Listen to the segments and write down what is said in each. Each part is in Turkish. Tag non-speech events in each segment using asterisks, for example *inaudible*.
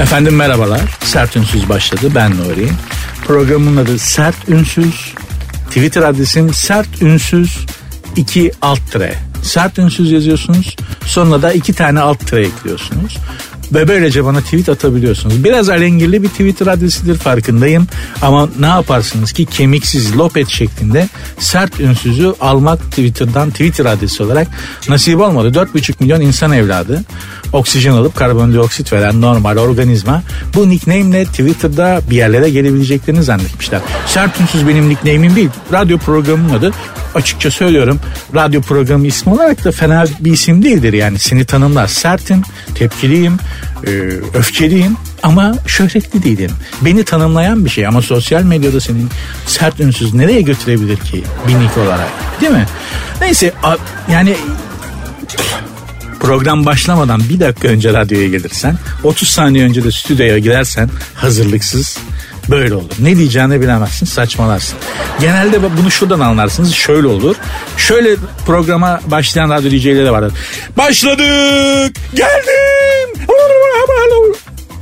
Efendim merhabalar. Sert Ünsüz başladı. Ben Nuri. Programın adı Sert Ünsüz. Twitter adresim Sert Ünsüz 2 alt tire. Sert Ünsüz yazıyorsunuz. Sonuna da iki tane alt tire ekliyorsunuz. Ve böylece bana tweet atabiliyorsunuz. Biraz alengirli bir Twitter adresidir farkındayım. Ama ne yaparsınız ki kemiksiz lopet şeklinde sert ünsüzü almak Twitter'dan Twitter adresi olarak nasip olmadı. 4,5 milyon insan evladı oksijen alıp karbondioksit veren normal organizma bu nickname'le Twitter'da bir yerlere gelebileceklerini zannetmişler. Sert benim nickname'im değil. Radyo programının adı açıkça söylüyorum radyo programı ismi olarak da fena bir isim değildir yani seni tanımlar sertim tepkiliyim e, öfkeliyim ama şöhretli değilim. Beni tanımlayan bir şey ama sosyal medyada senin sert ünsüz nereye götürebilir ki binik olarak değil mi? Neyse yani program başlamadan bir dakika önce radyoya gelirsen 30 saniye önce de stüdyoya gidersen hazırlıksız böyle olur. Ne diyeceğini bilemezsin saçmalarsın. Genelde bunu şuradan anlarsınız şöyle olur. Şöyle programa başlayan radyo DJ'leri vardır. Başladık geldim.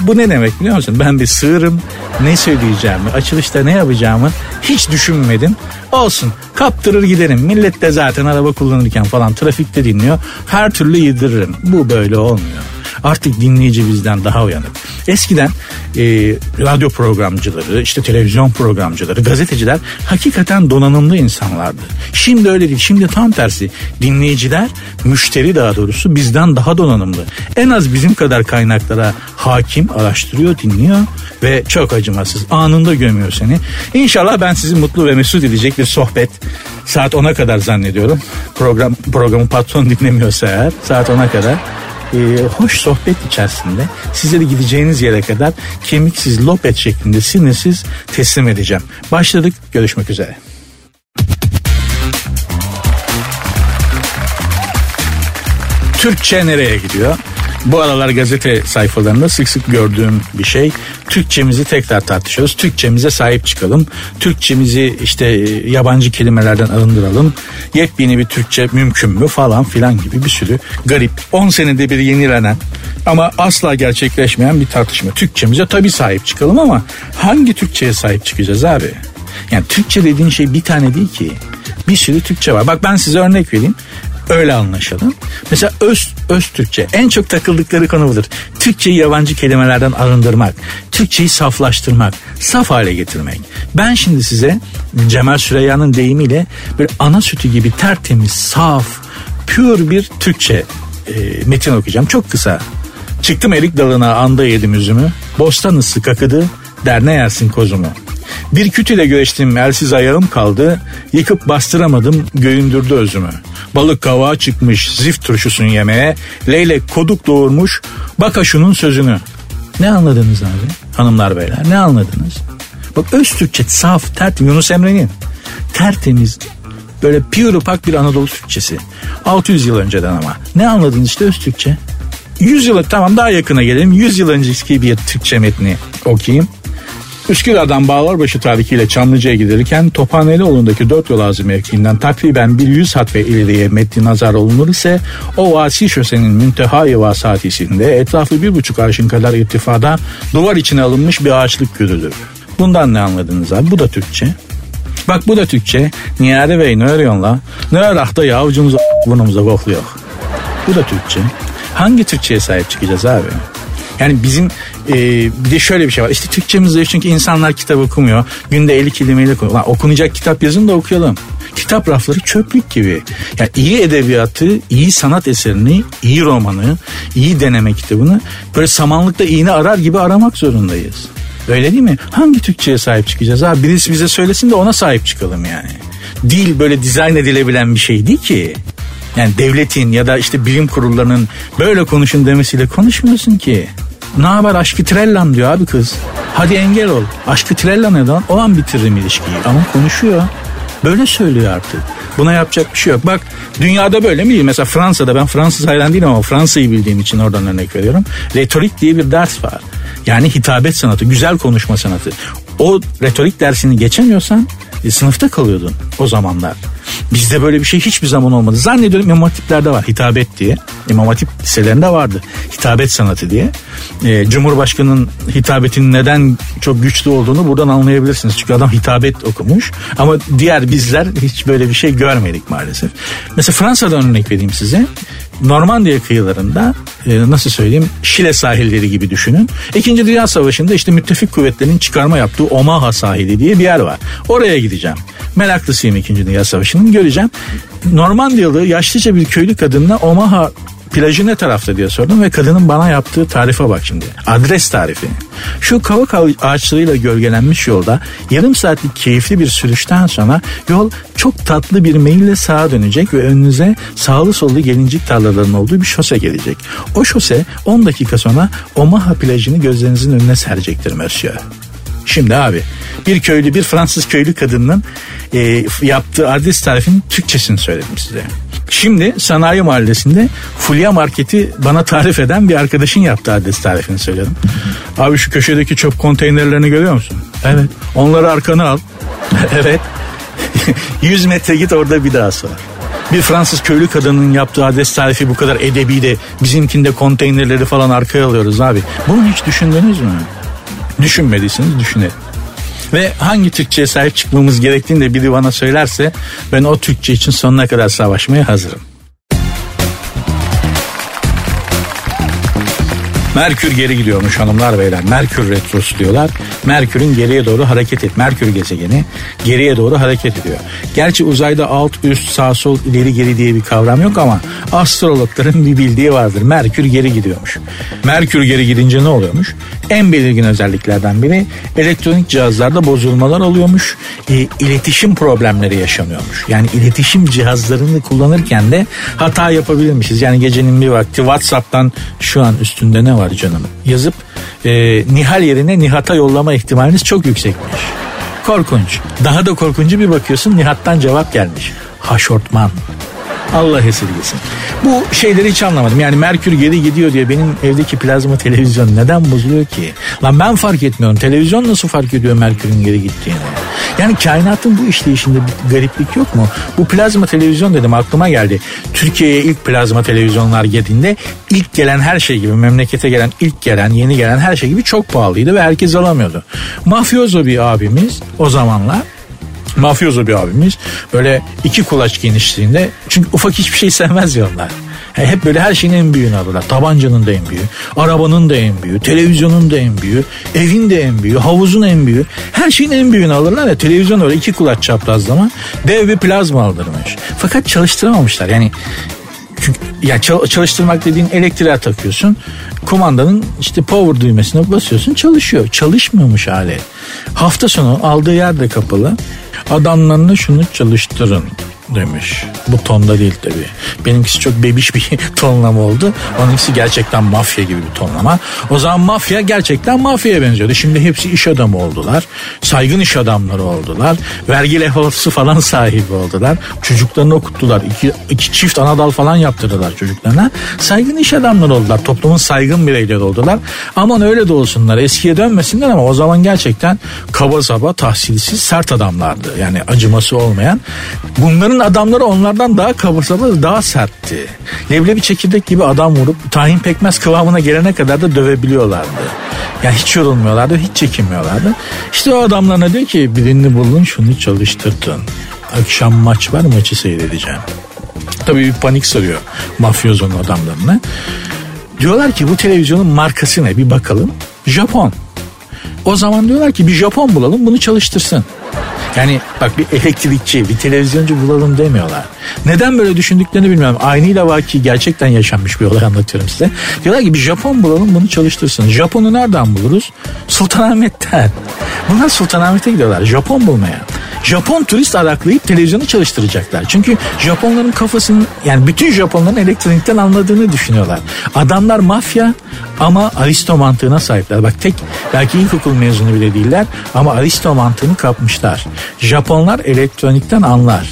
Bu ne demek biliyor musun? Ben bir sığırım. Ne söyleyeceğimi, açılışta ne yapacağımı hiç düşünmedim. Olsun kaptırır giderim. Millet de zaten araba kullanırken falan trafikte dinliyor. Her türlü yediririm. Bu böyle olmuyor. Artık dinleyici bizden daha uyanık. Eskiden e, radyo programcıları, işte televizyon programcıları, gazeteciler hakikaten donanımlı insanlardı. Şimdi öyle değil. Şimdi tam tersi. Dinleyiciler, müşteri daha doğrusu bizden daha donanımlı. En az bizim kadar kaynaklara hakim, araştırıyor, dinliyor ve çok acımasız. Anında gömüyor seni. İnşallah ben sizi mutlu ve mesut edecek bir sohbet. Saat 10'a kadar zannediyorum. Program programın patron dinlemiyorsa eğer saat 10'a kadar e, hoş sohbet içerisinde sizleri gideceğiniz yere kadar kemiksiz lopet şeklinde sinirsiz teslim edeceğim. Başladık görüşmek üzere. Türkçe nereye gidiyor? Bu aralar gazete sayfalarında sık sık gördüğüm bir şey. Türkçemizi tekrar tartışıyoruz. Türkçemize sahip çıkalım. Türkçemizi işte e, yabancı kelimelerden arındıralım. Yepyeni bir Türkçe mümkün mü falan filan gibi bir sürü garip. 10 senede bir yenilenen ama asla gerçekleşmeyen bir tartışma. Türkçemize tabii sahip çıkalım ama hangi Türkçeye sahip çıkacağız abi? Yani Türkçe dediğin şey bir tane değil ki. Bir sürü Türkçe var. Bak ben size örnek vereyim. Öyle anlaşalım. Mesela öz, öz Türkçe en çok takıldıkları konu budur. Türkçeyi yabancı kelimelerden arındırmak, Türkçeyi saflaştırmak, saf hale getirmek. Ben şimdi size Cemal Süreyya'nın deyimiyle bir ana sütü gibi tertemiz, saf, pür bir Türkçe e, metin okuyacağım. Çok kısa. Çıktım erik dalına anda yedim üzümü. Bostan ısı kakıdı, derne yersin kozumu. Bir kütüyle güreştim elsiz ayağım kaldı. Yıkıp bastıramadım göğündürdü özümü. Balık kavağa çıkmış zift turşusun yemeğe. Leylek koduk doğurmuş. Baka şunun sözünü. Ne anladınız abi hanımlar beyler ne anladınız? Bak öz Türkçe saf tertemiz Yunus Emre'nin tertemiz böyle pure pak bir Anadolu Türkçesi. 600 yıl önceden ama. Ne anladınız işte öz Türkçe? 100 yıl tamam daha yakına gelelim. 100 yıl önceki bir Türkçe metni okuyayım. Üsküdar'dan Bağlarbaşı tarihiyle Çamlıca'ya giderken Tophanelioğlu'ndaki dört yol ağzı mevkiinden takriben bir yüz hat ve ileriye metni nazar olunur ise o vasi şösenin müntehai vasatisinde etrafı bir buçuk arşın kadar irtifada duvar içine alınmış bir ağaçlık görülür. Bundan ne anladınız abi? Bu da Türkçe. Bak bu da Türkçe. Niyare Bey ne örüyorsun la? Ne örakta ya avucumuza burnumuza kokluyor. Bu da Türkçe. Hangi Türkçe'ye sahip çıkacağız abi? Yani bizim e, bir de şöyle bir şey var. İşte Türkçemiz zayıf çünkü insanlar kitap okumuyor. Günde 50 kelimeyle okuyor. Okunacak kitap yazın da okuyalım. Kitap rafları çöplük gibi. Yani iyi edebiyatı, iyi sanat eserini, iyi romanı, iyi deneme kitabını böyle samanlıkta iğne arar gibi aramak zorundayız. Öyle değil mi? Hangi Türkçe'ye sahip çıkacağız? Ha birisi bize söylesin de ona sahip çıkalım yani. Dil böyle dizayn edilebilen bir şey değil ki. Yani devletin ya da işte bilim kurullarının böyle konuşun demesiyle konuşmuyorsun ki. Ne haber aşkı trellan diyor abi kız. Hadi engel ol. Aşkı trellan ne lan? O an bitiririm ilişkiyi. Ama konuşuyor. Böyle söylüyor artık. Buna yapacak bir şey yok. Bak dünyada böyle mi Mesela Fransa'da ben Fransız hayran değilim ama Fransa'yı bildiğim için oradan örnek veriyorum. Retorik diye bir ders var. Yani hitabet sanatı, güzel konuşma sanatı. O retorik dersini geçemiyorsan e, sınıfta kalıyordun o zamanlar. Bizde böyle bir şey hiçbir zaman olmadı. Zannediyorum İmam Hatip'lerde var hitabet diye. İmam Hatip liselerinde vardı hitabet sanatı diye. E, Cumhurbaşkanı'nın hitabetinin neden çok güçlü olduğunu buradan anlayabilirsiniz. Çünkü adam hitabet okumuş. Ama diğer bizler hiç böyle bir şey görmedik maalesef. Mesela Fransa'dan örnek vereyim size. Normandiya kıyılarında e, nasıl söyleyeyim Şile sahilleri gibi düşünün. İkinci Dünya Savaşı'nda işte müttefik kuvvetlerin çıkarma yaptığı Omaha sahili diye bir yer var. Oraya gideceğim. Meraklısıyım İkinci Dünya Savaşı'nın göreceğim. Normandiyalı yaşlıca bir köylü kadınla Omaha plajı ne tarafta diye sordum ve kadının bana yaptığı tarife bak şimdi. Adres tarifi. Şu kavak ağaçlarıyla gölgelenmiş yolda yarım saatlik keyifli bir sürüşten sonra yol çok tatlı bir meyille sağa dönecek ve önünüze sağlı sollu gelincik tarlalarının olduğu bir şose gelecek. O şose 10 dakika sonra Omaha plajını gözlerinizin önüne serecektir Monsieur. Şimdi abi bir köylü bir Fransız köylü kadının e, yaptığı adres tarifinin Türkçesini söyledim size. Şimdi sanayi mahallesinde Fulya Market'i bana tarif eden bir arkadaşın yaptığı adres tarifini söyledim. Abi şu köşedeki çöp konteynerlerini görüyor musun? Evet. Onları arkana al. *laughs* evet. *laughs* 100 metre git orada bir daha sor. Bir Fransız köylü kadının yaptığı adres tarifi bu kadar edebi de bizimkinde konteynerleri falan arkaya alıyoruz abi. Bunu hiç düşündünüz mü? Düşünmediyseniz düşünelim. Ve hangi Türkçe'ye sahip çıkmamız gerektiğini de biri bana söylerse ben o Türkçe için sonuna kadar savaşmaya hazırım. Merkür geri gidiyormuş hanımlar beyler. Merkür retrosu diyorlar. Merkür'ün geriye doğru hareket et. Merkür gezegeni geriye doğru hareket ediyor. Gerçi uzayda alt üst sağ sol ileri geri diye bir kavram yok ama astrologların bir bildiği vardır. Merkür geri gidiyormuş. Merkür geri gidince ne oluyormuş? En belirgin özelliklerden biri elektronik cihazlarda bozulmalar oluyormuş. E, iletişim problemleri yaşanıyormuş. Yani iletişim cihazlarını kullanırken de hata yapabilirmişiz. Yani gecenin bir vakti WhatsApp'tan şu an üstünde ne var canım yazıp e, Nihal yerine Nihat'a yollama ihtimaliniz çok yüksekmiş. Korkunç. Daha da korkuncu bir bakıyorsun Nihat'tan cevap gelmiş. Haşortman. Allah esirgesin. Bu şeyleri hiç anlamadım. Yani Merkür geri gidiyor diye benim evdeki plazma televizyon neden bozuluyor ki? Lan ben fark etmiyorum. Televizyon nasıl fark ediyor Merkür'ün geri gittiğini? Yani kainatın bu işleyişinde bir gariplik yok mu? Bu plazma televizyon dedim aklıma geldi. Türkiye'ye ilk plazma televizyonlar geldiğinde ilk gelen her şey gibi memlekete gelen ilk gelen yeni gelen her şey gibi çok pahalıydı ve herkes alamıyordu. Mafyozo bir abimiz o zamanlar mafyozo bir abimiz. Böyle iki kulaç genişliğinde. Çünkü ufak hiçbir şey sevmez ya onlar. Hep böyle her şeyin en büyüğünü alırlar. Tabancanın da en büyüğü, arabanın da en büyüğü, televizyonun da en büyüğü, evin de en büyüğü, havuzun en büyüğü. Her şeyin en büyüğünü alırlar ya televizyon öyle iki kulaç çaprazlama dev bir plazma aldırmış. Fakat çalıştıramamışlar. Yani çünkü ya çalıştırmak dediğin elektriğe takıyorsun. Kumandanın işte power düğmesine basıyorsun çalışıyor. Çalışmıyormuş alet. Hafta sonu aldığı yer de kapalı. Adamlarını şunu çalıştırın demiş. Bu tonda değil tabi. Benimkisi çok bebiş bir *laughs* tonlama oldu. Onunkisi gerçekten mafya gibi bir tonlama. O zaman mafya gerçekten mafyaya benziyordu. Şimdi hepsi iş adamı oldular. Saygın iş adamları oldular. Vergi levhası falan *laughs* sahibi oldular. Çocuklarını okuttular. İki, iki çift anadal falan yaptırdılar çocuklarına. Saygın iş adamları oldular. Toplumun saygın bireyleri oldular. Aman öyle de olsunlar. Eskiye dönmesinler ama o zaman gerçekten kaba saba tahsilsiz sert adamlardı. Yani acıması olmayan. Bunların adamları onlardan daha kabasalı, daha sertti. Leblebi çekirdek gibi adam vurup tahin pekmez kıvamına gelene kadar da dövebiliyorlardı. Yani hiç yorulmuyorlardı, hiç çekinmiyorlardı. İşte o adamlarına diyor ki birini bulun şunu çalıştırdın. Akşam maç var maçı seyredeceğim. Tabii bir panik sarıyor mafyozonun adamlarını. Diyorlar ki bu televizyonun markası ne bir bakalım. Japon. O zaman diyorlar ki bir Japon bulalım bunu çalıştırsın. Yani bak bir elektrikçi, bir televizyoncu bulalım demiyorlar. Neden böyle düşündüklerini bilmiyorum. Aynıyla vaki gerçekten yaşanmış bir olay anlatıyorum size. Diyorlar ki bir Japon bulalım bunu çalıştırsın. Japon'u nereden buluruz? Sultanahmet'ten. Bunlar Sultanahmet'e gidiyorlar Japon bulmaya. Japon turist araklayıp televizyonu çalıştıracaklar. Çünkü Japonların kafasının yani bütün Japonların elektronikten anladığını düşünüyorlar. Adamlar mafya ama aristo mantığına sahipler. Bak tek belki ilkokul mezunu bile değiller ama aristo mantığını kapmışlar. Japonlar elektronikten anlar.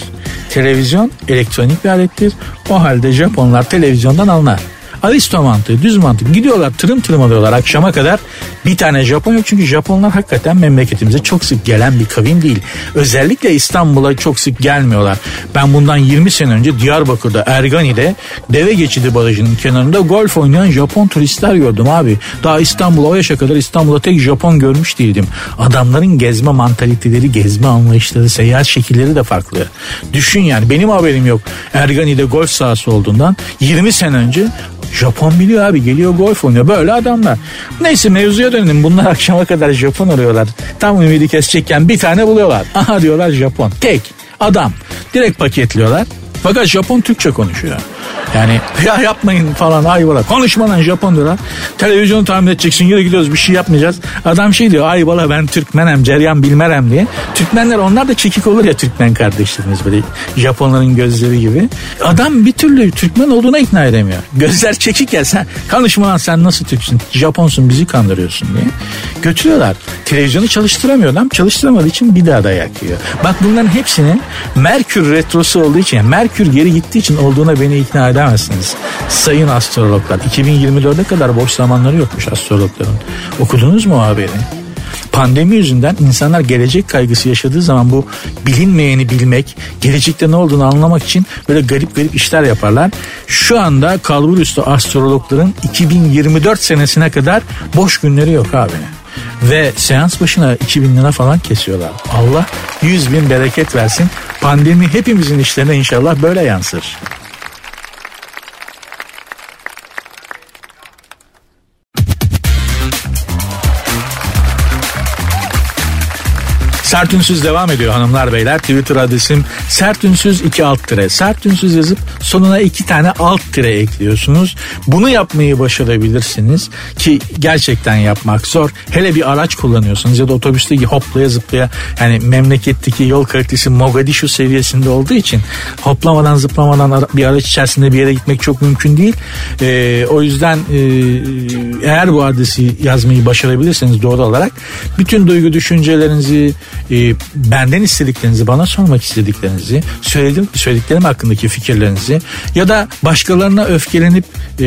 Televizyon elektronik bir alettir. O halde Japonlar televizyondan anlar. Aristo mantığı, düz mantık. Gidiyorlar tırım tırım alıyorlar akşama kadar. Bir tane Japon yok çünkü Japonlar hakikaten memleketimize çok sık gelen bir kavim değil. Özellikle İstanbul'a çok sık gelmiyorlar. Ben bundan 20 sene önce Diyarbakır'da Ergani'de deve geçidi barajının kenarında golf oynayan Japon turistler gördüm abi. Daha İstanbul'a o yaşa kadar İstanbul'da tek Japon görmüş değildim. Adamların gezme mantaliteleri, gezme anlayışları, seyahat şekilleri de farklı. Düşün yani benim haberim yok Ergani'de golf sahası olduğundan 20 sene önce Japon biliyor abi geliyor golf oynuyor böyle adamlar. Neyse mevzuya dönelim bunlar *laughs* akşama kadar Japon arıyorlar. Tam ümidi kesecekken bir tane buluyorlar. *laughs* Aha diyorlar Japon tek adam direkt paketliyorlar. Fakat Japon Türkçe konuşuyor. Yani ya yapmayın falan ayvala konuşmadan Japon diyorlar. Televizyonu tahmin edeceksin yürü gidiyoruz bir şey yapmayacağız. Adam şey diyor ayvala ben Türkmenem ceryan bilmerem diye. Türkmenler onlar da çekik olur ya Türkmen kardeşlerimiz böyle Japonların gözleri gibi. Adam bir türlü Türkmen olduğuna ikna edemiyor. Gözler çekik ya sen konuşmadan sen nasıl Türksün Japonsun bizi kandırıyorsun diye. Götürüyorlar. Televizyonu çalıştıramıyor adam çalıştıramadığı için bir daha dayak yiyor. Bak bunların hepsinin Merkür retrosu olduğu için Merkür geri gittiği için olduğuna beni ikna edemezsiniz. Sayın astrologlar 2024'e kadar boş zamanları yokmuş astrologların. Okudunuz mu haberi? Pandemi yüzünden insanlar gelecek kaygısı yaşadığı zaman bu bilinmeyeni bilmek, gelecekte ne olduğunu anlamak için böyle garip garip işler yaparlar. Şu anda kalbur üstü astrologların 2024 senesine kadar boş günleri yok abi. Ve seans başına 2000 lira falan kesiyorlar. Allah 100 bin bereket versin. Pandemi hepimizin işlerine inşallah böyle yansır. Sert Ünsüz devam ediyor hanımlar beyler. Twitter adresim Sert Ünsüz 2 alt tire. Sert Ünsüz yazıp sonuna iki tane alt tire ekliyorsunuz. Bunu yapmayı başarabilirsiniz ki gerçekten yapmak zor. Hele bir araç kullanıyorsanız ya da otobüste hoplaya zıplaya yani memleketteki yol kalitesi Mogadishu seviyesinde olduğu için hoplamadan zıplamadan bir araç içerisinde bir yere gitmek çok mümkün değil. Ee, o yüzden e, eğer bu adresi yazmayı başarabilirseniz doğru olarak bütün duygu düşüncelerinizi e, benden istediklerinizi, bana sormak istediklerinizi, söyledim, söylediklerim hakkındaki fikirlerinizi ya da başkalarına öfkelenip e,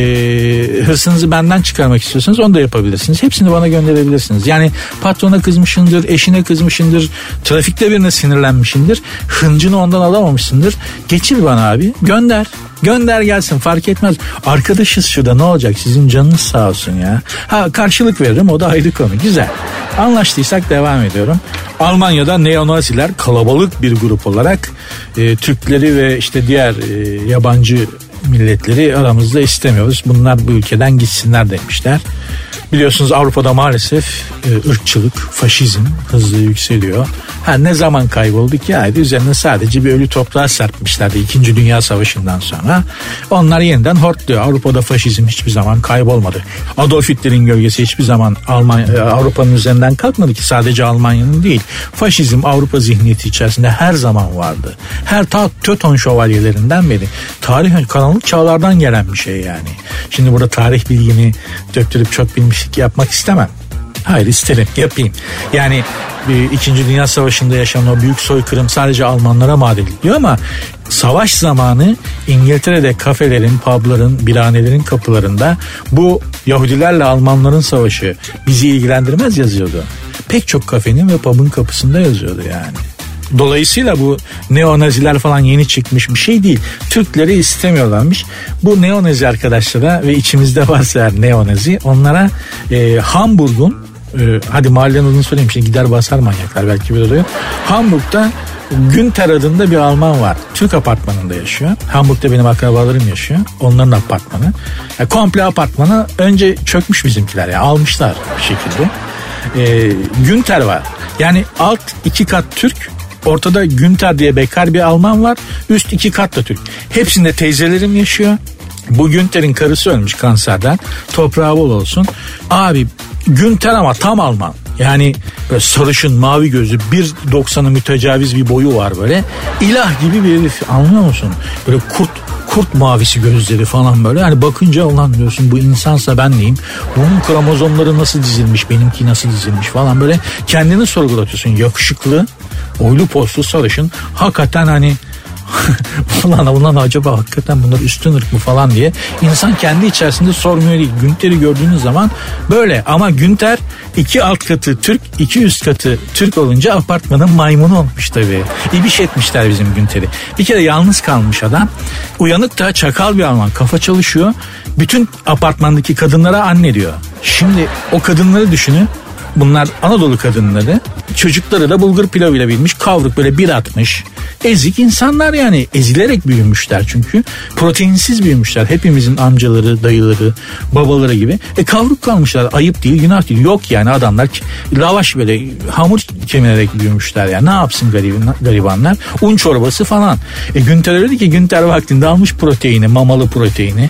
hırsınızı benden çıkarmak istiyorsanız onu da yapabilirsiniz. Hepsini bana gönderebilirsiniz. Yani patrona kızmışındır, eşine kızmışındır, trafikte birine sinirlenmişindir, hıncını ondan alamamışsındır. Geçir bana abi, gönder. Gönder gelsin fark etmez. Arkadaşız şurada ne olacak sizin canınız sağ olsun ya. Ha karşılık veririm o da ayrı konu. Güzel. Anlaştıysak devam ediyorum. Almanya'da neonaziler kalabalık bir grup olarak e, Türkleri ve işte diğer e, yabancı milletleri aramızda istemiyoruz. Bunlar bu ülkeden gitsinler demişler. Biliyorsunuz Avrupa'da maalesef e, ırkçılık, faşizm hızlı yükseliyor. Ha ne zaman kayboldu ki? Haydi üzerine sadece bir ölü toprağa serpmişlerdi 2. Dünya Savaşı'ndan sonra. Onlar yeniden hortluyor. Avrupa'da faşizm hiçbir zaman kaybolmadı. Adolf Hitler'in gölgesi hiçbir zaman Almanya, e, Avrupa'nın üzerinden kalkmadı ki sadece Almanya'nın değil. Faşizm Avrupa zihniyeti içerisinde her zaman vardı. Her ta Töton şövalyelerinden beri. Tarih karanlık çağlardan gelen bir şey yani. Şimdi burada tarih bilgini döktürüp çok bilmişlik yapmak istemem. Hayır isterim yapayım. Yani İkinci Dünya Savaşı'nda yaşanan o büyük soykırım sadece Almanlara mal ediliyor ama savaş zamanı İngiltere'de kafelerin, pubların, biranelerin kapılarında bu Yahudilerle Almanların savaşı bizi ilgilendirmez yazıyordu. Pek çok kafenin ve pub'ın kapısında yazıyordu yani. Dolayısıyla bu neonaziler falan yeni çıkmış bir şey değil. Türkleri istemiyorlarmış. Bu neonazi arkadaşlara ve içimizde varsa eğer neonazi onlara e, Hamburg'un e, hadi mahallenin adını söyleyeyim şimdi gider basar manyaklar belki bir oluyor. Hamburg'da Günter adında bir Alman var. Türk apartmanında yaşıyor. Hamburg'da benim akrabalarım yaşıyor. Onların apartmanı. Yani komple apartmanı önce çökmüş bizimkiler ya. almışlar bir şekilde. Ee, Günter var. Yani alt iki kat Türk, Ortada Günter diye bekar bir Alman var. Üst iki kat da Türk. Hepsinde teyzelerim yaşıyor. Bu Günter'in karısı ölmüş kanserden. Toprağı bol olsun. Abi Günter ama tam Alman. Yani böyle sarışın mavi gözü 1.90'ı mütecaviz bir boyu var böyle. İlah gibi bir herif anlıyor musun? Böyle kurt kurt mavisi gözleri falan böyle. Yani bakınca olan diyorsun bu insansa ben neyim? Bunun kromozomları nasıl dizilmiş benimki nasıl dizilmiş falan böyle kendini sorgulatıyorsun. Yakışıklı oylu postlu sarışın hakikaten hani *laughs* ulan, ulan acaba hakikaten bunlar üstün ırk mı falan diye insan kendi içerisinde sormuyor değil. Günter'i gördüğünüz zaman böyle ama Günter iki alt katı Türk iki üst katı Türk olunca apartmanın maymunu olmuş tabii. İbiş etmişler bizim Günter'i. Bir kere yalnız kalmış adam. Uyanık da çakal bir Alman kafa çalışıyor. Bütün apartmandaki kadınlara anne diyor. Şimdi o kadınları düşünün Bunlar Anadolu kadınları. Çocukları da bulgur pilavıyla bilmiş. Kavruk böyle bir atmış. Ezik insanlar yani ezilerek büyümüşler çünkü. Proteinsiz büyümüşler. Hepimizin amcaları, dayıları, babaları gibi. E kavruk kalmışlar. Ayıp değil, günah değil. Yok yani adamlar lavaş böyle hamur keminerek büyümüşler yani. Ne yapsın gariban, garibanlar? Un çorbası falan. E Günter dedi ki Günter vaktinde almış proteini, mamalı proteini.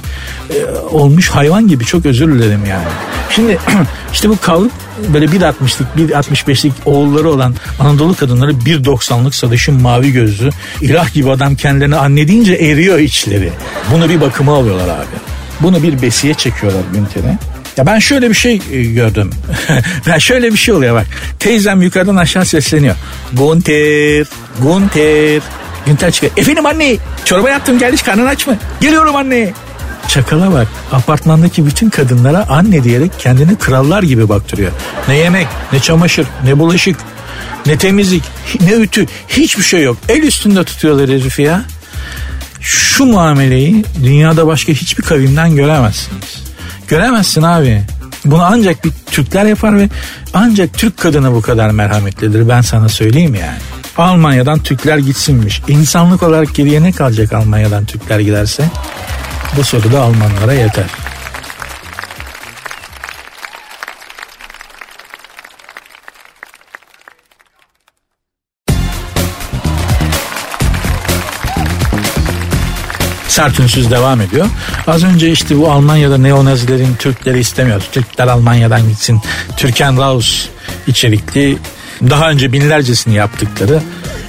E, olmuş hayvan gibi çok özür dilerim yani. Şimdi *clears throat* işte bu kavruk böyle 1.60'lık 1.65'lik oğulları olan Anadolu kadınları 1.90'lık sarışın mavi gözlü ilah gibi adam kendilerini anne eriyor içleri. Bunu bir bakıma alıyorlar abi. Bunu bir besiye çekiyorlar Günter'e. Ya ben şöyle bir şey e, gördüm. *laughs* ya şöyle bir şey oluyor bak. Teyzem yukarıdan aşağı sesleniyor. Gunter, Gunter. Günter çıkıyor. Efendim anne çorba yaptım gelmiş karnın aç mı? Geliyorum anne. Çakala bak apartmandaki bütün kadınlara anne diyerek kendini krallar gibi baktırıyor. Ne yemek, ne çamaşır, ne bulaşık, ne temizlik, ne ütü hiçbir şey yok. El üstünde tutuyorlar herifi ya. Şu muameleyi dünyada başka hiçbir kavimden göremezsiniz. Göremezsin abi. Bunu ancak bir Türkler yapar ve ancak Türk kadını bu kadar merhametlidir ben sana söyleyeyim yani. Almanya'dan Türkler gitsinmiş. İnsanlık olarak geriye ne kalacak Almanya'dan Türkler giderse? Bu soru da Almanlara yeter. sert ünsüz devam ediyor. Az önce işte bu Almanya'da neonazilerin Türkleri istemiyor. Türkler Almanya'dan gitsin. Türken Raus içerikli daha önce binlercesini yaptıkları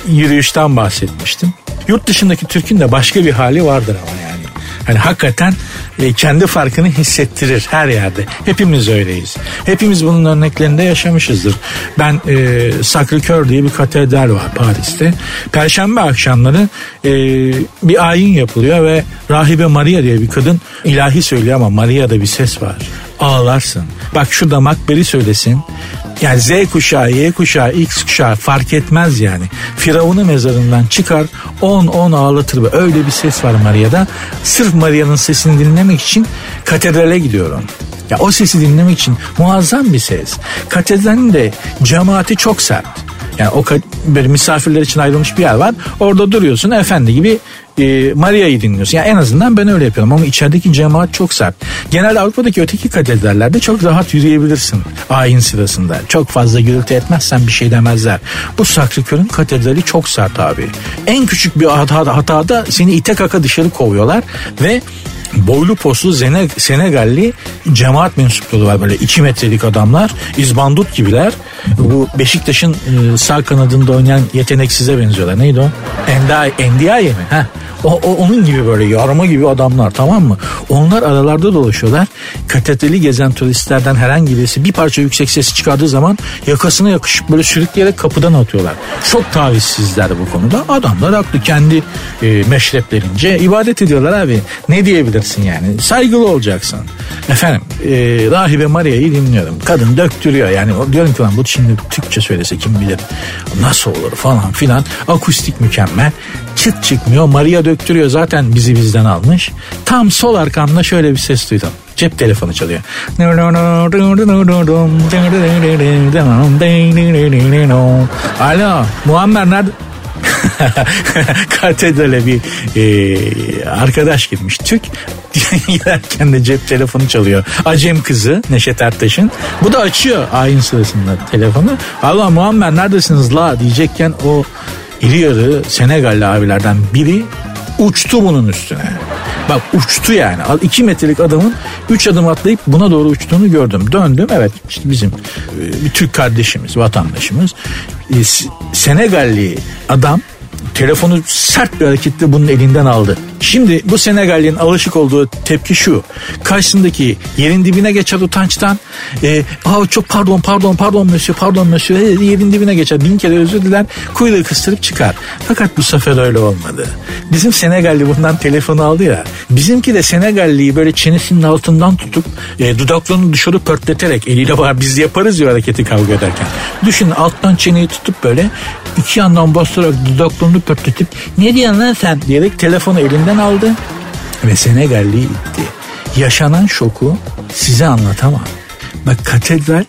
yürüyüşten bahsetmiştim. Yurt dışındaki Türk'ün de başka bir hali vardır ama yani. Hani hakikaten e, kendi farkını hissettirir her yerde. Hepimiz öyleyiz. Hepimiz bunun örneklerinde yaşamışızdır. Ben e, Sacré-Cœur diye bir katedral var Paris'te. Perşembe akşamları e, bir ayin yapılıyor ve Rahibe Maria diye bir kadın ilahi söylüyor ama Maria'da bir ses var. Ağlarsın. Bak şurada makberi söylesin. Yani Z kuşağı, Y kuşağı, X kuşağı fark etmez yani. Firavun'u mezarından çıkar 10-10 ağlatır. Ve öyle bir ses var Maria'da. Sırf Maria'nın sesini dinlemek için katedrale gidiyorum. Ya o sesi dinlemek için muazzam bir ses. Katedralin de cemaati çok sert. Yani o böyle misafirler için ayrılmış bir yer var. Orada duruyorsun efendi gibi e, Maria'yı dinliyorsun. Yani en azından ben öyle yapıyorum ama içerideki cemaat çok sert. Genelde Avrupa'daki öteki katedrallerde çok rahat yürüyebilirsin ayin sırasında. Çok fazla gürültü etmezsen bir şey demezler. Bu Sakrikör'ün katedrali çok sert abi. En küçük bir hata, hatada seni ite kaka dışarı kovuyorlar ve boylu poslu Senegalli cemaat mensupları var böyle 2 metrelik adamlar izbandut gibiler bu Beşiktaş'ın e, sağ kanadında oynayan yeteneksize benziyorlar neydi o Endiaye mi Heh. O, o, onun gibi böyle yarma gibi adamlar tamam mı? Onlar aralarda dolaşıyorlar. Katedrali gezen turistlerden herhangi birisi bir parça yüksek sesi çıkardığı zaman yakasına yakışıp böyle sürükleyerek kapıdan atıyorlar. Çok tavizsizler bu konuda. Adamlar haklı kendi e, meşreplerince ibadet ediyorlar abi. Ne diyebilirsin yani? Saygılı olacaksın. Efendim e, Rahibe Maria'yı dinliyorum. Kadın döktürüyor yani. Diyorum ki lan bu şimdi Türkçe söylese kim bilir nasıl olur falan filan. Akustik mükemmel. Çıt çıkmıyor. Maria döktürüyor zaten bizi bizden almış. Tam sol arkamda şöyle bir ses duydum. Cep telefonu çalıyor. Alo Muammer nerede? *laughs* katedrale bir e, arkadaş girmiş. Türk *laughs* giderken de cep telefonu çalıyor. Acem kızı Neşet Ertaş'ın. Bu da açıyor ayin sırasında telefonu. Allah Muammer neredesiniz la diyecekken o iri yarı Senegalli abilerden biri uçtu bunun üstüne. Bak uçtu yani. 2 metrelik adamın 3 adım atlayıp buna doğru uçtuğunu gördüm. Döndüm evet işte bizim e, bir Türk kardeşimiz, vatandaşımız. E, Senegalli adam telefonu sert bir hareketle bunun elinden aldı. Şimdi bu Senegalli'nin alışık olduğu tepki şu. Karşısındaki yerin dibine geçer utançtan. E, Aa, çok pardon pardon pardon monsieur pardon monsieur e, yerin dibine geçer. Bin kere özür diler. Kuyruğu kıstırıp çıkar. Fakat bu sefer öyle olmadı. Bizim Senegalli bundan telefonu aldı ya. Bizimki de Senegalli'yi böyle çenesinin altından tutup e, dudaklarını dışarı pörtleterek eliyle var biz yaparız ya hareketi kavga ederken. Düşünün alttan çeneyi tutup böyle iki yandan bastırarak dudaklarını pörtletip ne diyorsun lan sen diyerek telefonu elinden aldı ve Senegalli'yi itti. Yaşanan şoku size anlatamam. Bak katedral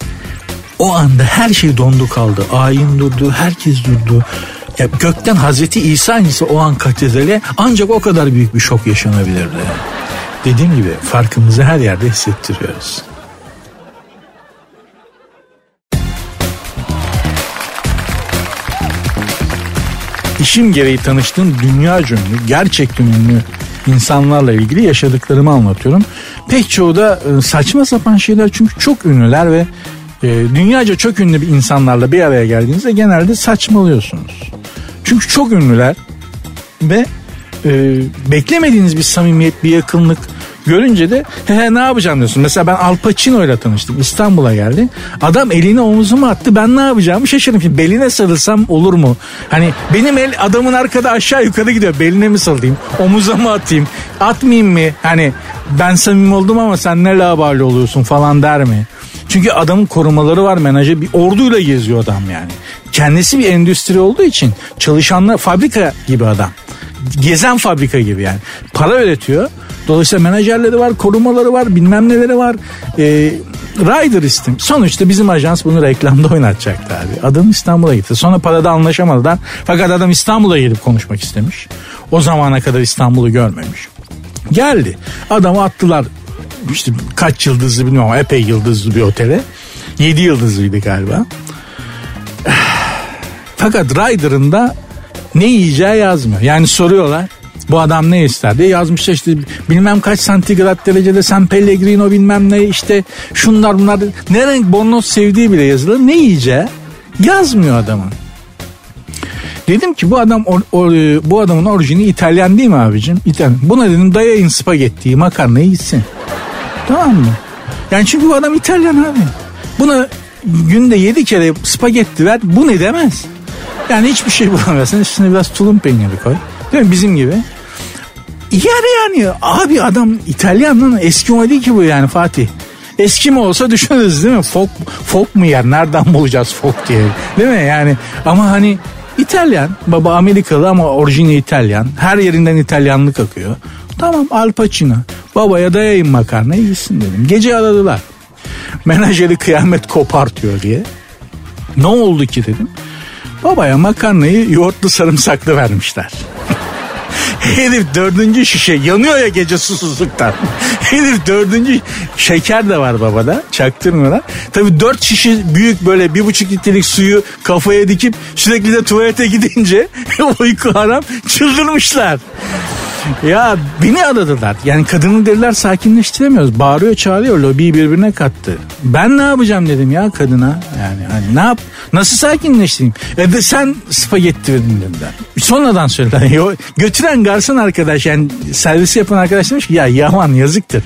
o anda her şey dondu kaldı. Ayin durdu, herkes durdu. Ya gökten Hazreti İsa ise o an katedrale ancak o kadar büyük bir şok yaşanabilirdi. Dediğim gibi farkımızı her yerde hissettiriyoruz. İşim gereği tanıştığım dünya ünlü, gerçekten ünlü insanlarla ilgili yaşadıklarımı anlatıyorum. Pek çoğu da e, saçma sapan şeyler çünkü çok ünlüler ve e, dünyaca çok ünlü bir insanlarla bir araya geldiğinizde genelde saçmalıyorsunuz. Çünkü çok ünlüler ve e, beklemediğiniz bir samimiyet, bir yakınlık görünce de he, he ne yapacağım diyorsun. Mesela ben Al Pacino ile tanıştım. İstanbul'a geldi. Adam elini omuzuma attı. Ben ne yapacağımı şaşırdım. Şimdi beline sarılsam olur mu? Hani benim el adamın arkada aşağı yukarı gidiyor. Beline mi sarılayım? Omuza mı atayım? Atmayayım mı? Hani ben samimi oldum ama sen ne labali oluyorsun falan der mi? Çünkü adamın korumaları var menajer bir orduyla geziyor adam yani. Kendisi bir endüstri olduğu için çalışanlar fabrika gibi adam. Gezen fabrika gibi yani. Para üretiyor. Dolayısıyla menajerleri var, korumaları var, bilmem neleri var. Ee, Rider istim. Sonuçta bizim ajans bunu reklamda oynatacaktı abi. Adam İstanbul'a gitti. Sonra parada anlaşamadılar. Fakat adam İstanbul'a gelip konuşmak istemiş. O zamana kadar İstanbul'u görmemiş. Geldi. Adamı attılar işte kaç yıldızlı bilmiyorum ama epey yıldızlı bir otele. 7 yıldızlıydı galiba. *sighs* Fakat Rider'ın da ne yiyeceği yazmıyor. Yani soruyorlar bu adam ne ister diye yazmışlar işte bilmem kaç santigrat derecede San Pellegrino bilmem ne işte şunlar bunlar ne renk bornoz sevdiği bile yazılır ne yiyeceği yazmıyor adamın. Dedim ki bu adam or, or, bu adamın orijini İtalyan değil mi abicim? İtalyan. Buna dedim dayayın spagettiyi makarnayı gitsin. Tamam mı? Yani çünkü bu adam İtalyan abi. Buna günde yedi kere spagetti ver bu ne demez. Yani hiçbir şey bulamazsın. Üstüne biraz tulum peyniri koy. Değil mi? Bizim gibi. Yer yani. Abi adam İtalyan'ın eski o değil ki bu yani Fatih. Eski mi olsa düşünürüz değil mi? Folk, folk mu yer? Nereden bulacağız folk diye. Değil mi? Yani ama hani İtalyan. Baba Amerikalı ama orijini İtalyan. Her yerinden İtalyanlık akıyor. Tamam Al Pacino. Babaya dayayın makarnayı yesin dedim. Gece aradılar. Menajeri kıyamet kopartıyor diye. Ne oldu ki dedim. Babaya makarnayı yoğurtlu sarımsaklı vermişler. *laughs* Herif dördüncü şişe yanıyor ya gece susuzluktan. *laughs* Herif dördüncü şeker de var babada çaktırmıyorlar. Tabi dört şişe büyük böyle bir buçuk litrelik suyu kafaya dikip sürekli de tuvalete gidince *laughs* uyku haram çıldırmışlar. Ya beni aradılar. Yani kadını dediler sakinleştiremiyoruz. Bağırıyor çağırıyor lobiyi birbirine kattı. Ben ne yapacağım dedim ya kadına. Yani hani ne yap? Nasıl sakinleştireyim? E de sen spagetti verin dediler. Sonradan söylediler. *laughs* Götüren garson arkadaş yani servisi yapan arkadaş demiş ki ya yaman yazıktır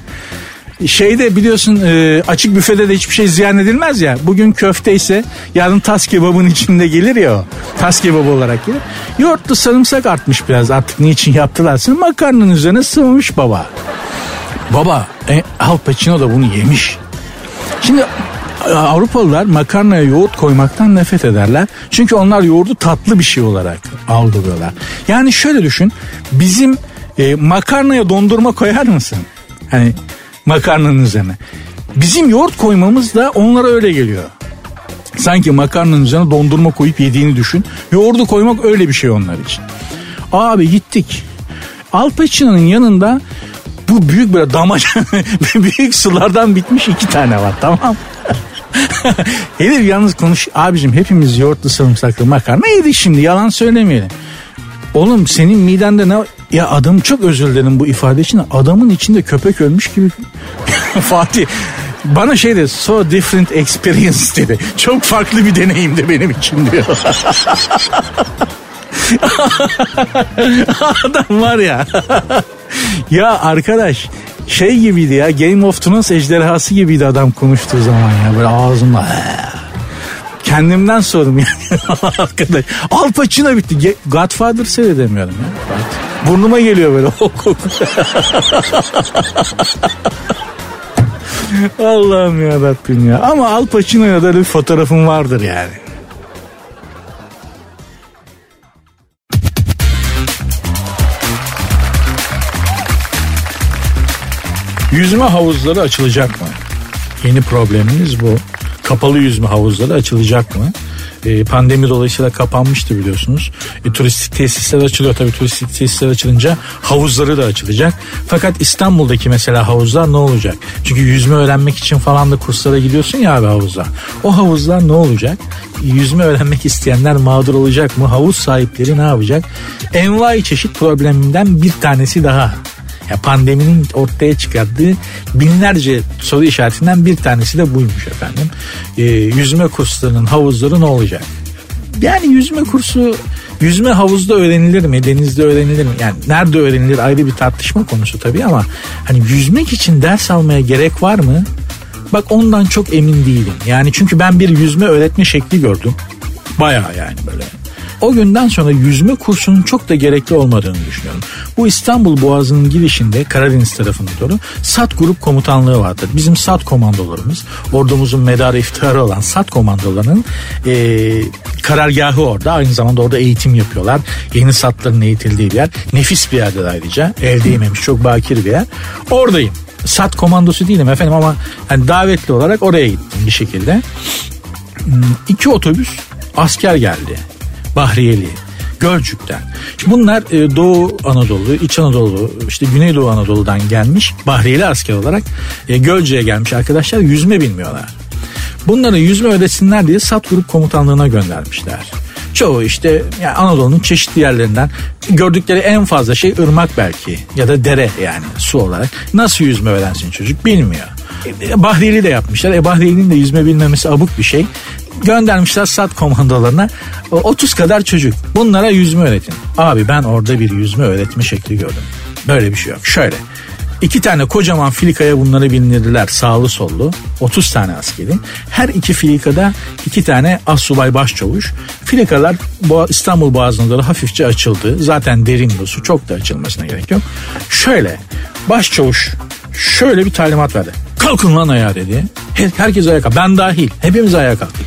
şeyde biliyorsun e, açık büfede de hiçbir şey ziyan edilmez ya. Bugün köfte ise yarın tas kebabın içinde gelir ya o. Tas kebabı olarak gelir. Yoğurtlu sarımsak artmış biraz artık niçin yaptılarsa makarnanın üzerine sığmış baba. Baba e, Al Pacino da bunu yemiş. Şimdi Avrupalılar makarnaya yoğurt koymaktan nefret ederler. Çünkü onlar yoğurdu tatlı bir şey olarak algılıyorlar. Yani şöyle düşün. Bizim e, makarnaya dondurma koyar mısın? Hani makarnanın üzerine. Bizim yoğurt koymamız da onlara öyle geliyor. Sanki makarnanın üzerine dondurma koyup yediğini düşün. Yoğurdu koymak öyle bir şey onlar için. Abi gittik. Al Pacino'nun yanında bu büyük böyle damacı *laughs* büyük sulardan bitmiş iki tane var tamam *laughs* Herif yalnız konuş abicim hepimiz yoğurtlu sarımsaklı makarna yedik şimdi yalan söylemeyelim. Oğlum senin midende ne ya adam çok özür dilerim bu ifade için. Adamın içinde köpek ölmüş gibi. *laughs* Fatih bana şey dedi so different experience dedi. Çok farklı bir deneyimdi benim için diyor. *laughs* Adam var ya. ya arkadaş şey gibiydi ya Game of Thrones ejderhası gibiydi adam konuştuğu zaman ya. Böyle ağzımda kendimden sordum ya. *laughs* Arkadaş Al Pacino bitti. Godfather seyredemiyorum ya. Burnuma geliyor böyle. O *laughs* koku Allah'ım ya Rabbim ya. Ama Al Pacino'ya da bir fotoğrafım vardır yani Yüzme havuzları açılacak mı? Yeni problemimiz bu. Kapalı yüzme havuzları açılacak mı? E, pandemi dolayısıyla kapanmıştı biliyorsunuz. E, turistik tesisler açılıyor tabii turistik tesisler açılınca havuzları da açılacak. Fakat İstanbul'daki mesela havuzlar ne olacak? Çünkü yüzme öğrenmek için falan da kurslara gidiyorsun ya abi havuza. O havuzlar ne olacak? Yüzme öğrenmek isteyenler mağdur olacak mı? Havuz sahipleri ne yapacak? Envai çeşit probleminden bir tanesi daha. Ya pandeminin ortaya çıkardığı binlerce soru işaretinden bir tanesi de buymuş efendim. E, yüzme kurslarının havuzları ne olacak? Yani yüzme kursu yüzme havuzda öğrenilir mi? Denizde öğrenilir mi? Yani nerede öğrenilir ayrı bir tartışma konusu tabii ama hani yüzmek için ders almaya gerek var mı? Bak ondan çok emin değilim. Yani çünkü ben bir yüzme öğretme şekli gördüm. Baya yani böyle o günden sonra yüzme kursunun çok da gerekli olmadığını düşünüyorum. Bu İstanbul Boğazı'nın girişinde Karadeniz tarafına doğru SAT grup komutanlığı vardır. Bizim SAT komandolarımız ordumuzun medarı iftiharı olan SAT komandolarının e, karargahı orada. Aynı zamanda orada eğitim yapıyorlar. Yeni SAT'ların eğitildiği bir yer. Nefis bir yerdir ayrıca. El değmemiş çok bakir bir yer. Oradayım. SAT komandosu değilim efendim ama hani davetli olarak oraya gittim bir şekilde. Hmm, iki otobüs asker geldi. Bahriyeli, Gölcük'ten. Şimdi bunlar e, Doğu Anadolu, İç Anadolu, işte Güneydoğu Anadolu'dan gelmiş Bahriyeli asker olarak e, Gölcük'e gelmiş arkadaşlar yüzme bilmiyorlar. Bunları yüzme öğretsinler diye SAT Grup Komutanlığı'na göndermişler. Çoğu işte yani Anadolu'nun çeşitli yerlerinden gördükleri en fazla şey ırmak belki ya da dere yani su olarak. Nasıl yüzme öğrensin çocuk bilmiyor. E, Bahriyeli de yapmışlar. E Bahriyeli'nin de yüzme bilmemesi abuk bir şey göndermişler SAT komandolarına 30 kadar çocuk bunlara yüzme öğretin. Abi ben orada bir yüzme öğretme şekli gördüm. Böyle bir şey yok. Şöyle İki tane kocaman filikaya bunları bindirdiler sağlı sollu. 30 tane askerin. Her iki filikada iki tane assubay başçavuş. Filikalar İstanbul Boğazı'na doğru hafifçe açıldı. Zaten derin bu su çok da açılmasına gerek yok. Şöyle başçavuş şöyle bir talimat verdi. Kalkın lan ayağa dedi. Herkes ayağa kalktı. Ben dahil. Hepimiz ayağa kalktık.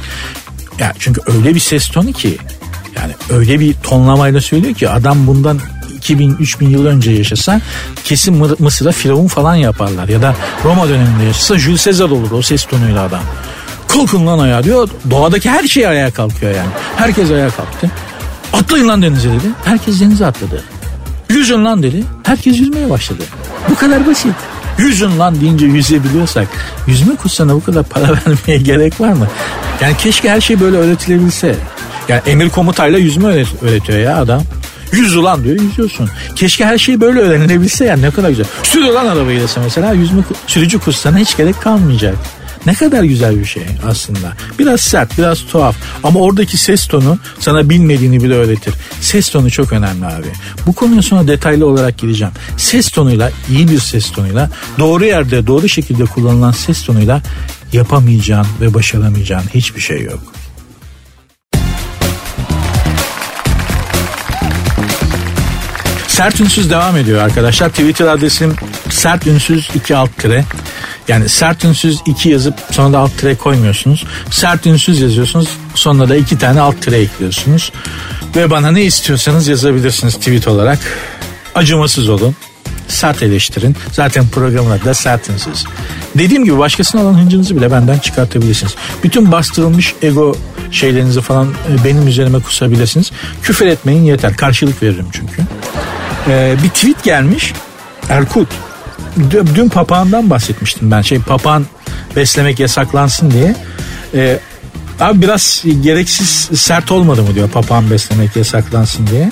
Ya çünkü öyle bir ses tonu ki yani öyle bir tonlamayla söylüyor ki adam bundan 2000-3000 yıl önce yaşasa kesin Mısır'a firavun falan yaparlar. Ya da Roma döneminde yaşasa Jules Caesar olur o ses tonuyla adam. Kalkın lan ayağa diyor. Doğadaki her şey ayağa kalkıyor yani. Herkes ayağa kalktı. Atlayın lan denize dedi. Herkes denize atladı. Yüzün lan dedi. Herkes yüzmeye başladı. Bu kadar basit. Yüzün lan deyince yüzebiliyorsak yüzme kursuna bu kadar para *laughs* vermeye gerek var mı? Yani keşke her şey böyle öğretilebilse. Yani emir komutayla yüzme öğretiyor ya adam. Yüz ulan diyor yüzüyorsun. Keşke her şey böyle öğrenilebilse yani ne kadar güzel. Sür ulan arabayı dese mesela yüzme sürücü kursuna hiç gerek kalmayacak. Ne kadar güzel bir şey aslında. Biraz sert, biraz tuhaf ama oradaki ses tonu sana bilmediğini bile öğretir. Ses tonu çok önemli abi. Bu konuya sonra detaylı olarak gireceğim. Ses tonuyla, iyi bir ses tonuyla, doğru yerde, doğru şekilde kullanılan ses tonuyla yapamayacağın ve başaramayacağın hiçbir şey yok. Sert ünsüz devam ediyor arkadaşlar. Twitter adresim sert ünsüz 2 alt tire. Yani sert ünsüz 2 yazıp sonra da alt tire koymuyorsunuz. Sert ünsüz yazıyorsunuz. Sonra da iki tane alt tire ekliyorsunuz. Ve bana ne istiyorsanız yazabilirsiniz tweet olarak. Acımasız olun. Sert eleştirin. Zaten programın adı da sert ünsüz. Dediğim gibi başkasına olan hıncınızı bile benden çıkartabilirsiniz. Bütün bastırılmış ego şeylerinizi falan e, benim üzerime kusabilirsiniz. Küfür etmeyin yeter. Karşılık veririm çünkü. Ee, bir tweet gelmiş. Erkut dün papağandan bahsetmiştim ben. Şey papağan beslemek yasaklansın diye. Ee, abi biraz gereksiz sert olmadı mı diyor papağan beslemek yasaklansın diye.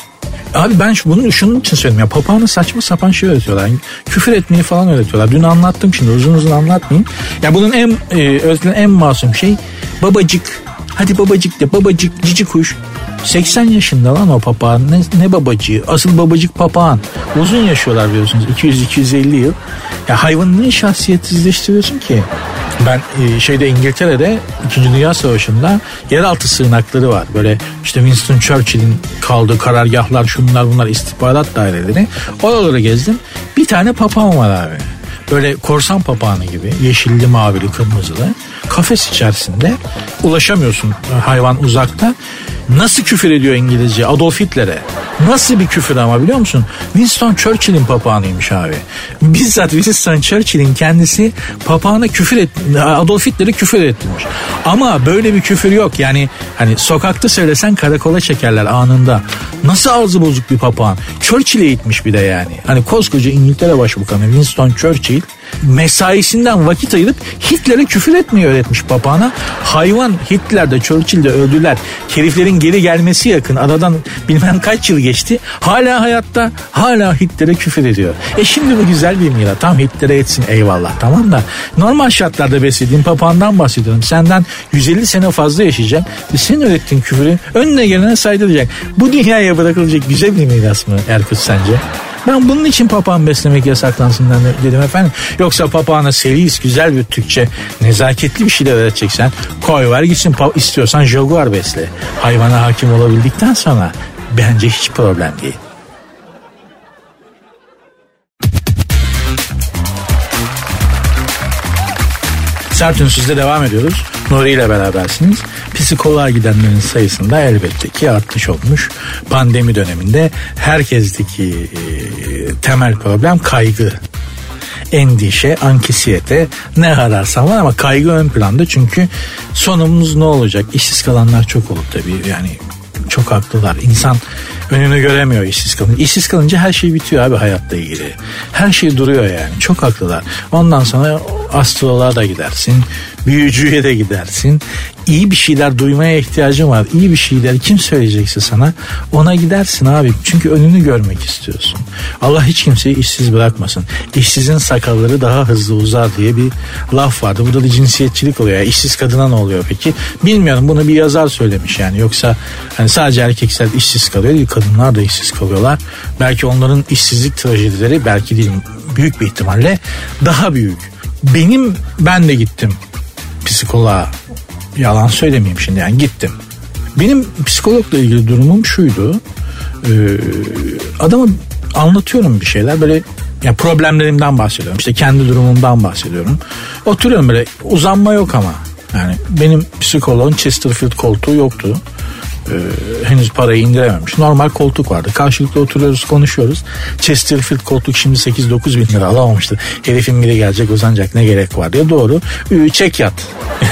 Abi ben bunu şunun için söylüyorum ya papağanı saçma sapan şey öğretiyorlar. Yani küfür etmeyi falan öğretiyorlar. Dün anlattım şimdi uzun uzun anlatmayayım. Ya bunun en e, en masum şey babacık Hadi babacık de babacık cici kuş. 80 yaşında lan o papağan. Ne, ne babacığı? Asıl babacık papağan. Uzun yaşıyorlar biliyorsunuz. 200-250 yıl. Ya hayvanı ne şahsiyetsizleştiriyorsun ki? Ben e, şeyde İngiltere'de 2. Dünya Savaşı'nda yeraltı sığınakları var. Böyle işte Winston Churchill'in kaldığı karargahlar şunlar bunlar istihbarat daireleri. Oraları gezdim. Bir tane papağan var abi. Böyle korsan papağanı gibi yeşilli mavili kırmızılı kafes içerisinde ulaşamıyorsun hayvan uzakta. Nasıl küfür ediyor İngilizce Adolf Hitler'e? Nasıl bir küfür ama biliyor musun? Winston Churchill'in papağanıymış abi. Bizzat Winston Churchill'in kendisi papağana küfür et, Adolf Hitler'e küfür ettirmiş. Ama böyle bir küfür yok. Yani hani sokakta söylesen karakola çekerler anında. Nasıl ağzı bozuk bir papağan? Churchill'e gitmiş bir de yani. Hani koskoca İngiltere Başbakanı Winston Churchill mesaisinden vakit ayırıp Hitler'e küfür etmeyi öğretmiş papağana. Hayvan Hitler'de Churchill'de öldüler. Keriflerin geri gelmesi yakın. Aradan bilmem kaç yıl geçti. Hala hayatta hala Hitler'e küfür ediyor. E şimdi bu güzel bir mira. Tam Hitler'e etsin eyvallah tamam da. Normal şartlarda beslediğin papağandan bahsediyorum. Senden 150 sene fazla yaşayacak. Ve senin öğrettiğin küfürü önüne gelene saydıracak. Bu dünyaya bırakılacak güzel bir miras mı Erkut sence? Ben bunun için papağan beslemek yasaklansın dedim efendim. Yoksa papağana seris güzel bir Türkçe nezaketli bir şeyler öğreteceksen koy ver gitsin istiyorsan jaguar besle. Hayvana hakim olabildikten sonra bence hiç problem değil. Sert Ünsüz'de devam ediyoruz. Nuri ile berabersiniz. Psikoloğa gidenlerin sayısında elbette ki artış olmuş. Pandemi döneminde herkesteki e, temel problem kaygı endişe, ankisiyete ne ararsan var ama kaygı ön planda çünkü sonumuz ne olacak? İşsiz kalanlar çok olur tabii yani çok haklılar. İnsan önünü göremiyor işsiz kalınca. İşsiz kalınca her şey bitiyor abi hayatta ilgili. Her şey duruyor yani. Çok haklılar. Ondan sonra astroloğa da gidersin. Büyücüye de gidersin. İyi bir şeyler duymaya ihtiyacın var. İyi bir şeyler kim söyleyecekse sana ona gidersin abi. Çünkü önünü görmek istiyorsun. Allah hiç kimseyi işsiz bırakmasın. İşsizin sakalları daha hızlı uzar diye bir laf vardı. Burada da cinsiyetçilik oluyor. Yani işsiz kadına ne oluyor peki? Bilmiyorum bunu bir yazar söylemiş yani. Yoksa hani sadece erkekler işsiz kalıyor değil kadınlar da işsiz kalıyorlar. Belki onların işsizlik trajedileri belki değil büyük bir ihtimalle daha büyük. Benim ben de gittim psikoloğa yalan söylemeyeyim şimdi yani gittim. Benim psikologla ilgili durumum şuydu. Ee, adama anlatıyorum bir şeyler böyle ya problemlerimden bahsediyorum. İşte kendi durumumdan bahsediyorum. Oturuyorum böyle uzanma yok ama. Yani benim psikoloğun Chesterfield koltuğu yoktu e, henüz parayı indirememiş. Normal koltuk vardı. Karşılıklı oturuyoruz konuşuyoruz. Chesterfield koltuk şimdi 8-9 bin lira alamamıştı. Herifin biri gelecek uzanacak ne gerek var diye doğru. Çek yat. *laughs*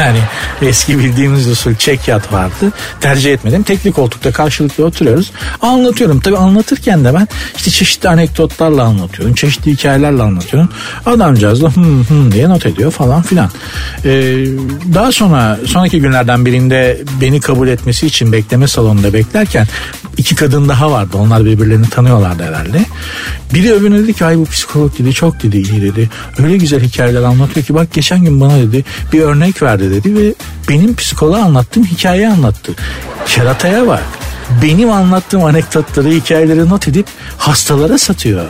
Yani eski bildiğimiz usul çek yat vardı. Tercih etmedim. Tekli koltukta karşılıklı oturuyoruz. Anlatıyorum. Tabii anlatırken de ben işte çeşitli anekdotlarla anlatıyorum. Çeşitli hikayelerle anlatıyorum. Adamcağız da hım hım diye not ediyor falan filan. Ee, daha sonra sonraki günlerden birinde beni kabul etmesi için bekleme bekleme salonunda beklerken iki kadın daha vardı. Onlar birbirlerini tanıyorlardı herhalde. Biri öbürüne dedi ki ay bu psikolog dedi çok dedi iyi dedi. Öyle güzel hikayeler anlatıyor ki bak geçen gün bana dedi bir örnek verdi dedi ve benim psikoloğa anlattığım hikayeyi anlattı. Kerataya bak benim anlattığım anekdotları, hikayeleri not edip hastalara satıyor.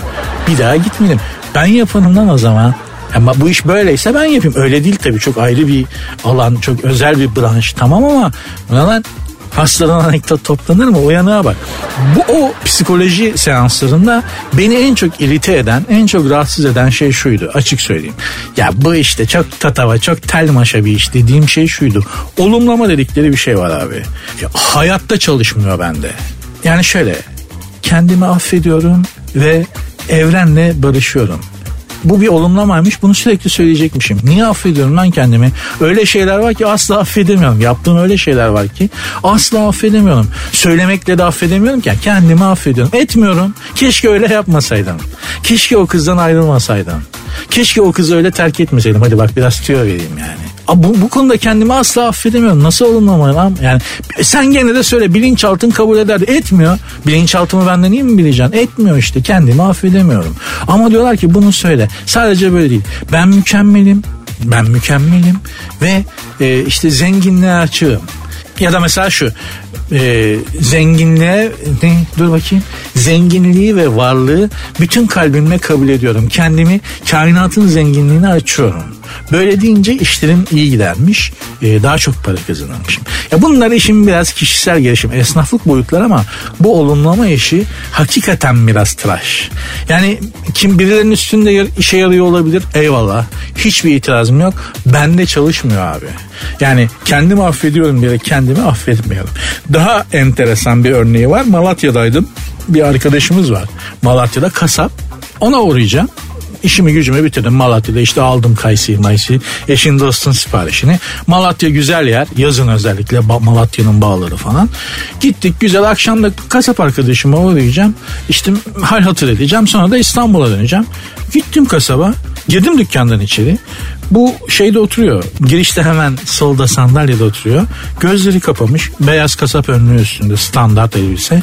Bir daha gitmeyelim. Ben yapanımdan o zaman ama bu iş böyleyse ben yapayım. Öyle değil tabii çok ayrı bir alan, çok özel bir branş tamam ama lan hastadan anekdot toplanır mı? Uyanığa bak. Bu o psikoloji seanslarında beni en çok irite eden, en çok rahatsız eden şey şuydu. Açık söyleyeyim. Ya bu işte çok tatava, çok tel maşa bir iş dediğim şey şuydu. Olumlama dedikleri bir şey var abi. Ya, hayatta çalışmıyor bende. Yani şöyle kendimi affediyorum ve evrenle barışıyorum. Bu bir olumlamaymış bunu sürekli söyleyecekmişim. Niye affediyorum lan kendimi? Öyle şeyler var ki asla affedemiyorum. Yaptığım öyle şeyler var ki asla affedemiyorum. Söylemekle de affedemiyorum ki kendimi affediyorum. Etmiyorum. Keşke öyle yapmasaydım. Keşke o kızdan ayrılmasaydım. Keşke o kızı öyle terk etmeseydim. Hadi bak biraz tüyo vereyim yani. Bu, bu konuda kendimi asla affedemiyorum. Nasıl olumlamayı lan? Yani sen gene de söyle bilinçaltın kabul eder. Etmiyor. Bilinçaltımı benden iyi mi bileceksin? Etmiyor işte. Kendimi affedemiyorum. Ama diyorlar ki bunu söyle. Sadece böyle değil. Ben mükemmelim. Ben mükemmelim ve e, işte zenginliğe açığım Ya da mesela şu e, zenginliğe ne, dur bakayım zenginliği ve varlığı bütün kalbimle kabul ediyorum. Kendimi kainatın zenginliğine açıyorum. Böyle deyince işlerim iyi gidermiş. E, daha çok para kazanırmışım. Ya bunlar işin biraz kişisel gelişim, esnaflık boyutları ama bu olumlama işi hakikaten biraz tıraş. Yani kim birilerinin üstünde işe yarıyor olabilir eyvallah. Hiçbir itirazım yok. Bende çalışmıyor abi. Yani kendimi affediyorum diye kendimi affetmiyorum. Daha enteresan bir örneği var. Malatya'daydım. Bir arkadaşımız var. Malatya'da kasap. Ona uğrayacağım. İşimi gücümü bitirdim Malatya'da işte aldım kayısıyı mayısıyı eşin dostun siparişini. Malatya güzel yer yazın özellikle Malatya'nın bağları falan. Gittik güzel akşamda kasap arkadaşıma uğrayacağım. İşte hal hatır edeceğim sonra da İstanbul'a döneceğim. Gittim kasaba girdim dükkandan içeri. Bu şeyde oturuyor. Girişte hemen solda sandalyede oturuyor. Gözleri kapamış. Beyaz kasap önlüğü üstünde standart elbise.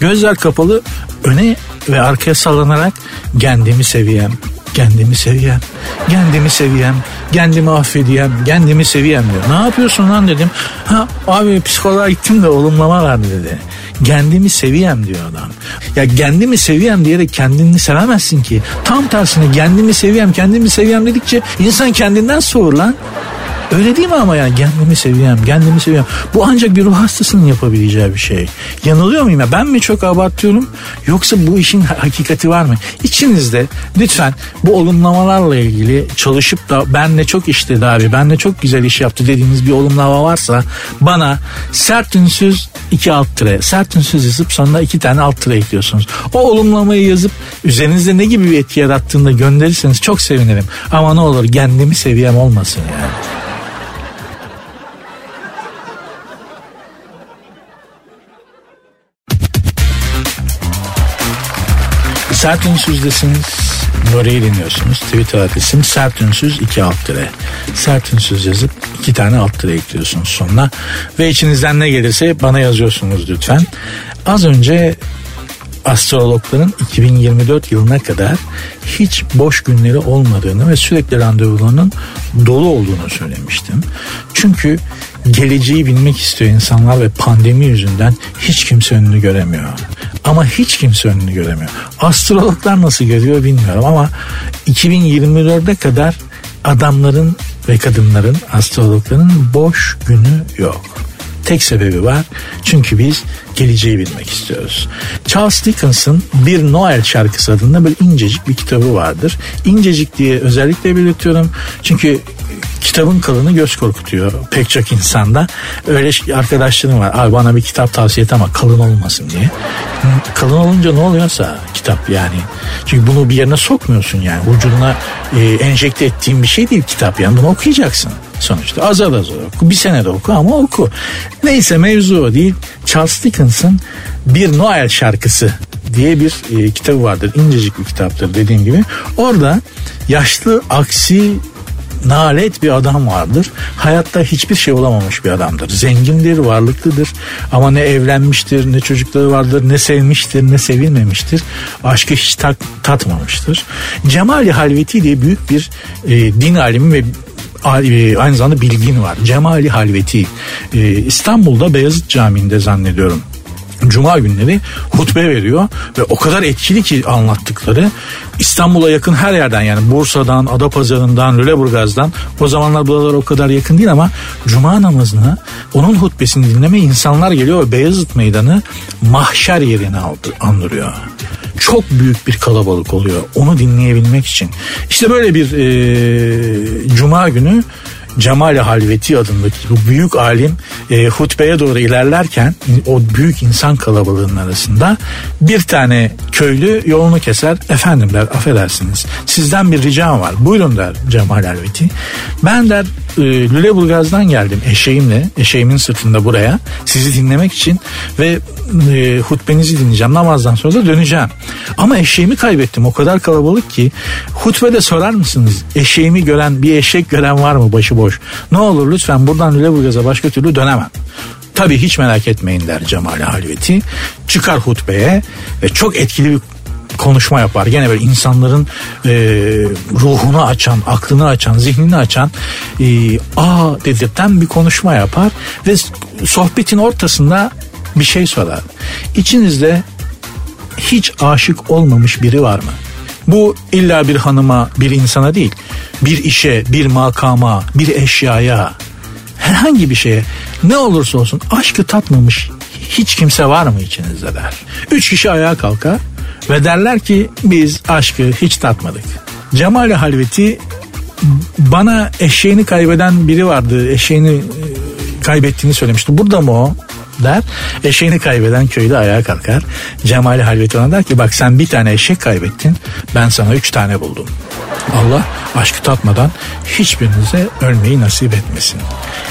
Gözler kapalı öne ve arkaya sallanarak kendimi seviyem, kendimi seviyem, kendimi seviyem, kendimi affediyem, kendimi seviyem diyor. Ne yapıyorsun lan dedim. Ha abi psikoloğa gittim de olumlama verdi dedi. Kendimi seviyem diyor adam. Ya kendimi seviyem diyerek kendini sevemezsin ki. Tam tersine kendimi seviyem, kendimi seviyem dedikçe insan kendinden soğur lan. Öyle değil mi ama yani kendimi seviyorum, kendimi seviyorum. Bu ancak bir ruh hastasının yapabileceği bir şey. Yanılıyor muyum ya? Ben mi çok abartıyorum yoksa bu işin *laughs* hakikati var mı? İçinizde lütfen bu olumlamalarla ilgili çalışıp da ben de çok işledi abi, ben de çok güzel iş yaptı dediğiniz bir olumlama varsa bana sert ünsüz iki alt tire, sert ünsüz yazıp sonuna iki tane alt tire ekliyorsunuz. O olumlamayı yazıp üzerinizde ne gibi bir etki yarattığını gönderirseniz çok sevinirim. Ama ne olur kendimi seviyem olmasın yani. Sert Ünsüz'desiniz. Nuri'yi dinliyorsunuz. Twitter adresim sert ünsüz 2 alt tire. Sert ünsüz yazıp iki tane alt tire ekliyorsunuz sonuna. Ve içinizden ne gelirse bana yazıyorsunuz lütfen. Az önce astrologların 2024 yılına kadar hiç boş günleri olmadığını ve sürekli randevularının dolu olduğunu söylemiştim. Çünkü geleceği bilmek istiyor insanlar ve pandemi yüzünden hiç kimse önünü göremiyor. Ama hiç kimse önünü göremiyor. Astrologlar nasıl görüyor bilmiyorum ama 2024'e kadar adamların ve kadınların astrologların boş günü yok. Tek sebebi var. Çünkü biz geleceği bilmek istiyoruz. Charles Dickens'ın Bir Noel şarkısı adında böyle incecik bir kitabı vardır. İncecik diye özellikle belirtiyorum. Çünkü kitabın kalını göz korkutuyor pek çok insanda. Öyle arkadaşlarım var. Abi bana bir kitap tavsiye et ama kalın olmasın diye. Kalın olunca ne oluyorsa kitap yani. Çünkü bunu bir yerine sokmuyorsun yani. Ucuna e, enjekte ettiğin bir şey değil kitap yani. Bunu okuyacaksın sonuçta. Azar azar oku. Bir sene de oku ama oku. Neyse mevzu o değil. Charles Dickens'ın Bir Noel şarkısı diye bir e, kitabı vardır. İncecik bir kitaptır dediğim gibi. Orada yaşlı aksi nalet bir adam vardır. Hayatta hiçbir şey olamamış bir adamdır. Zengindir, varlıklıdır ama ne evlenmiştir, ne çocukları vardır, ne sevmiştir, ne sevilmemiştir. Aşkı hiç tat, tatmamıştır. Cemali Halveti diye büyük bir e, din alimi ve e, aynı zamanda bilgin var. Cemali Halveti e, İstanbul'da Beyazıt Camii'nde zannediyorum Cuma günleri hutbe veriyor ve o kadar etkili ki anlattıkları İstanbul'a yakın her yerden yani Bursa'dan, Adapazarı'ndan, Lüleburgaz'dan o zamanlar buralar o kadar yakın değil ama Cuma namazına onun hutbesini dinleme insanlar geliyor ve Beyazıt Meydanı mahşer yerini andırıyor çok büyük bir kalabalık oluyor onu dinleyebilmek için. İşte böyle bir e, cuma günü Cemal Halveti adındaki bu büyük alim e, hutbeye doğru ilerlerken o büyük insan kalabalığının arasında bir tane köylü yolunu keser. Efendim der affedersiniz sizden bir ricam var. Buyurun der Cemal Halveti. Ben der e, Lüleburgaz'dan geldim eşeğimle eşeğimin sırtında buraya sizi dinlemek için ve e, hutbenizi dinleyeceğim namazdan sonra da döneceğim. Ama eşeğimi kaybettim o kadar kalabalık ki hutbede sorar mısınız eşeğimi gören bir eşek gören var mı başı boş. Ne olur lütfen buradan Lüleburgaz'a başka türlü dönemem. Tabii hiç merak etmeyin der Cemal Halveti. Çıkar hutbeye ve çok etkili bir konuşma yapar. Gene böyle insanların e, ruhunu açan, aklını açan, zihnini açan e, aa dedirten bir konuşma yapar ve sohbetin ortasında bir şey sorar. İçinizde hiç aşık olmamış biri var mı? Bu illa bir hanıma, bir insana değil. Bir işe, bir makama, bir eşyaya, herhangi bir şeye ne olursa olsun aşkı tatmamış hiç kimse var mı içinizde der. Üç kişi ayağa kalkar ve derler ki biz aşkı hiç tatmadık. Cemal Halveti bana eşeğini kaybeden biri vardı. Eşeğini e, kaybettiğini söylemişti. Burada mı o? Der. Eşeğini kaybeden köyde ayağa kalkar. Cemal Halveti ona der ki bak sen bir tane eşek kaybettin. Ben sana üç tane buldum. Allah aşkı tatmadan hiçbirinize ölmeyi nasip etmesin.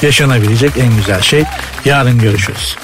Yaşanabilecek en güzel şey. Yarın görüşürüz.